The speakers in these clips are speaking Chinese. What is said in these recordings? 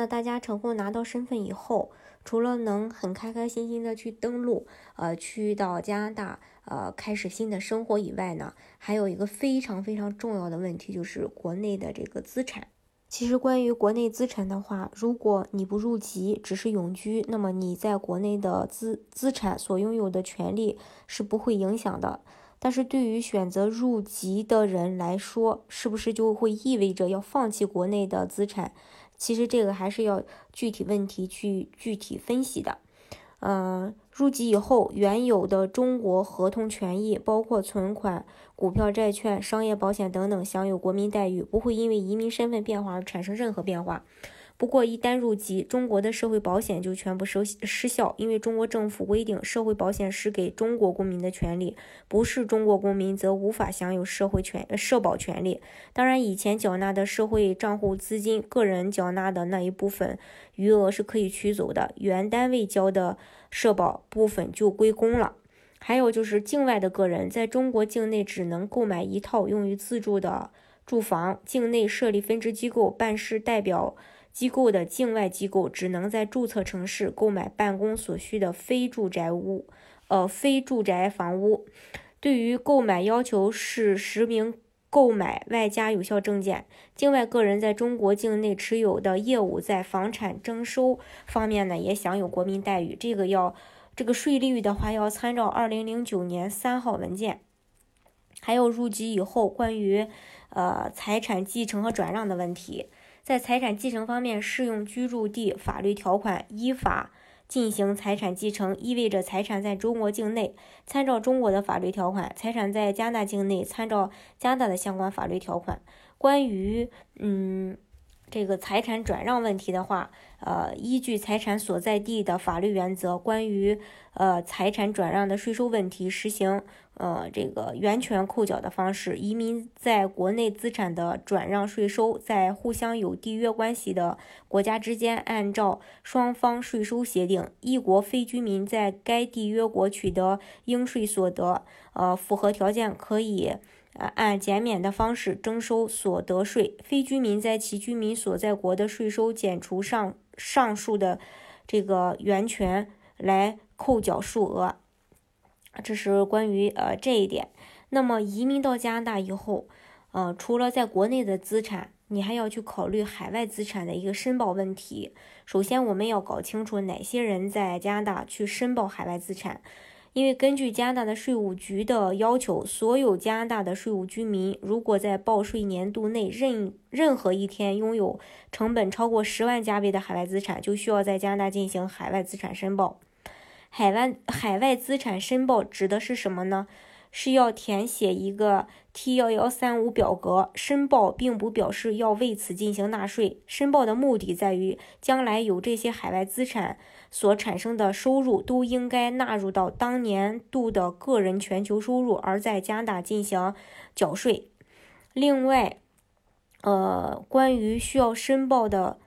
那大家成功拿到身份以后，除了能很开开心心的去登陆，呃，去到加拿大，呃，开始新的生活以外呢，还有一个非常非常重要的问题，就是国内的这个资产。其实关于国内资产的话，如果你不入籍，只是永居，那么你在国内的资资产所拥有的权利是不会影响的。但是对于选择入籍的人来说，是不是就会意味着要放弃国内的资产？其实这个还是要具体问题去具体分析的。呃，入籍以后，原有的中国合同权益，包括存款、股票、债券、商业保险等等，享有国民待遇，不会因为移民身份变化而产生任何变化。不过，一旦入籍，中国的社会保险就全部失失效，因为中国政府规定，社会保险是给中国公民的权利，不是中国公民则无法享有社会权社保权利。当然，以前缴纳的社会账户资金，个人缴纳的那一部分余额是可以取走的，原单位交的社保部分就归公了。还有就是，境外的个人在中国境内只能购买一套用于自住的住房，境内设立分支机构办事代表。机构的境外机构只能在注册城市购买办公所需的非住宅屋，呃，非住宅房屋。对于购买要求是实名购买外加有效证件。境外个人在中国境内持有的业务，在房产征收方面呢，也享有国民待遇。这个要这个税率的话，要参照二零零九年三号文件。还有入籍以后关于呃财产继承和转让的问题。在财产继承方面，适用居住地法律条款，依法进行财产继承，意味着财产在中国境内参照中国的法律条款，财产在加拿大境内参照加拿大的相关法律条款。关于嗯这个财产转让问题的话，呃，依据财产所在地的法律原则，关于呃财产转让的税收问题，实行。呃，这个源泉扣缴的方式，移民在国内资产的转让税收，在互相有缔约关系的国家之间，按照双方税收协定，一国非居民在该缔约国取得应税所得，呃，符合条件可以呃按减免的方式征收所得税。非居民在其居民所在国的税收减除上上述的这个源泉来扣缴数额。这是关于呃这一点。那么移民到加拿大以后，呃，除了在国内的资产，你还要去考虑海外资产的一个申报问题。首先，我们要搞清楚哪些人在加拿大去申报海外资产，因为根据加拿大的税务局的要求，所有加拿大的税务居民，如果在报税年度内任任何一天拥有成本超过十万加币的海外资产，就需要在加拿大进行海外资产申报。海外海外资产申报指的是什么呢？是要填写一个 T 幺幺三五表格申报，并不表示要为此进行纳税。申报的目的在于，将来有这些海外资产所产生的收入都应该纳入到当年度的个人全球收入，而在加拿大进行缴税。另外，呃，关于需要申报的。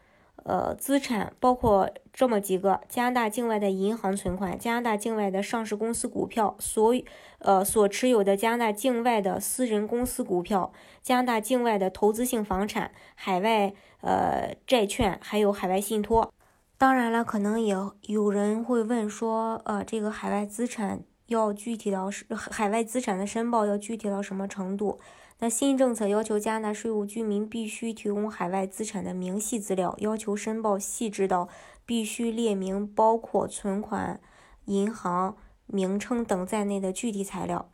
呃，资产包括这么几个：加拿大境外的银行存款、加拿大境外的上市公司股票、所呃所持有的加拿大境外的私人公司股票、加拿大境外的投资性房产、海外呃债券，还有海外信托。当然了，可能也有人会问说，呃，这个海外资产要具体到是海外资产的申报要具体到什么程度？那新政策要求加拿大税务居民必须提供海外资产的明细资料，要求申报细致到必须列明包括存款、银行名称等在内的具体材料。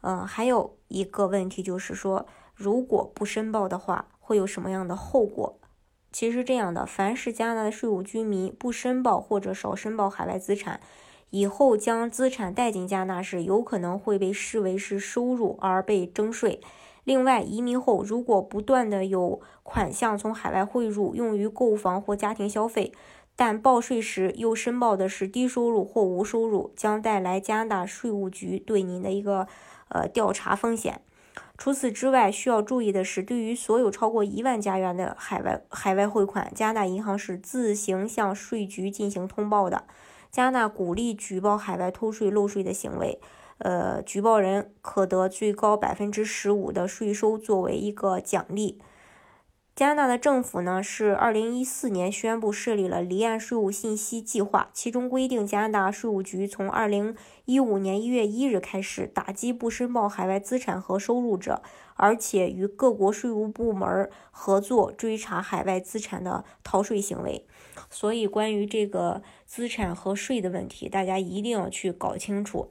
嗯，还有一个问题就是说，如果不申报的话，会有什么样的后果？其实这样的，凡是加拿大的税务居民不申报或者少申报海外资产，以后将资产带进加拿大时，有可能会被视为是收入而被征税。另外，移民后如果不断的有款项从海外汇入用于购房或家庭消费，但报税时又申报的是低收入或无收入，将带来加拿大税务局对您的一个呃调查风险。除此之外，需要注意的是，对于所有超过一万加元的海外海外汇款，加拿大银行是自行向税局进行通报的。加拿大鼓励举报海外偷税漏税的行为，呃，举报人可得最高百分之十五的税收作为一个奖励。加拿大的政府呢，是二零一四年宣布设立了离岸税务信息计划，其中规定，加拿大税务局从二零一五年一月一日开始打击不申报海外资产和收入者，而且与各国税务部门合作追查海外资产的逃税行为。所以，关于这个资产和税的问题，大家一定要去搞清楚。